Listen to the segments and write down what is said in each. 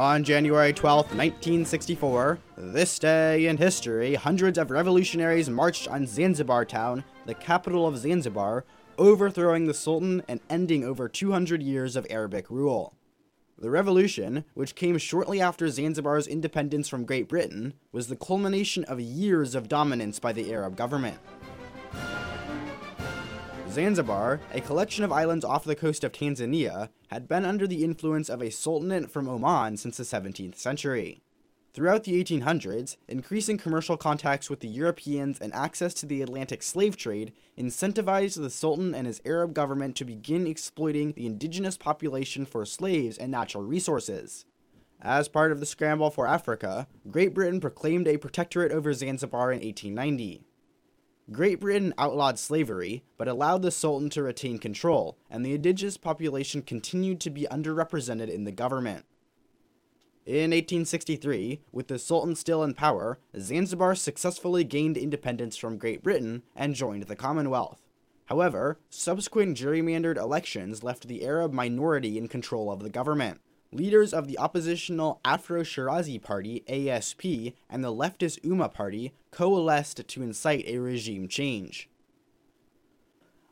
On January 12, 1964, this day in history, hundreds of revolutionaries marched on Zanzibar town, the capital of Zanzibar, overthrowing the Sultan and ending over 200 years of Arabic rule. The revolution, which came shortly after Zanzibar's independence from Great Britain, was the culmination of years of dominance by the Arab government. Zanzibar, a collection of islands off the coast of Tanzania, had been under the influence of a sultanate from Oman since the 17th century. Throughout the 1800s, increasing commercial contacts with the Europeans and access to the Atlantic slave trade incentivized the Sultan and his Arab government to begin exploiting the indigenous population for slaves and natural resources. As part of the scramble for Africa, Great Britain proclaimed a protectorate over Zanzibar in 1890. Great Britain outlawed slavery, but allowed the Sultan to retain control, and the indigenous population continued to be underrepresented in the government. In 1863, with the Sultan still in power, Zanzibar successfully gained independence from Great Britain and joined the Commonwealth. However, subsequent gerrymandered elections left the Arab minority in control of the government. Leaders of the oppositional Afro Shirazi Party, ASP, and the leftist Umma Party coalesced to incite a regime change.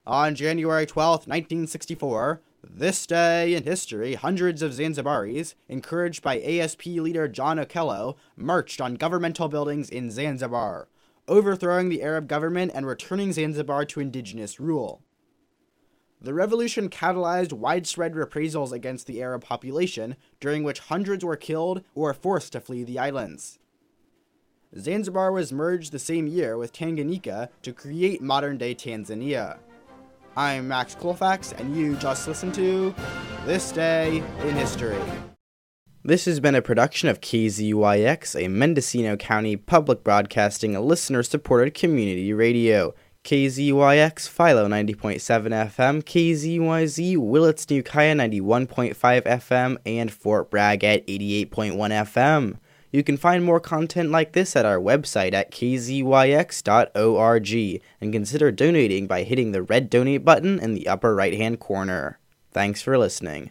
On January 12, 1964, this day in history, hundreds of Zanzibaris, encouraged by ASP leader John Okello, marched on governmental buildings in Zanzibar, overthrowing the Arab government and returning Zanzibar to indigenous rule. The revolution catalyzed widespread reprisals against the Arab population, during which hundreds were killed or forced to flee the islands. Zanzibar was merged the same year with Tanganyika to create modern day Tanzania. I'm Max Colfax, and you just listened to This Day in History. This has been a production of KZYX, a Mendocino County public broadcasting, a listener supported community radio. KZYX, Philo 90.7 FM, KZYZ, Willits New Kaya 91.5 FM, and Fort Bragg at 88.1 FM. You can find more content like this at our website at kzyx.org and consider donating by hitting the red donate button in the upper right hand corner. Thanks for listening.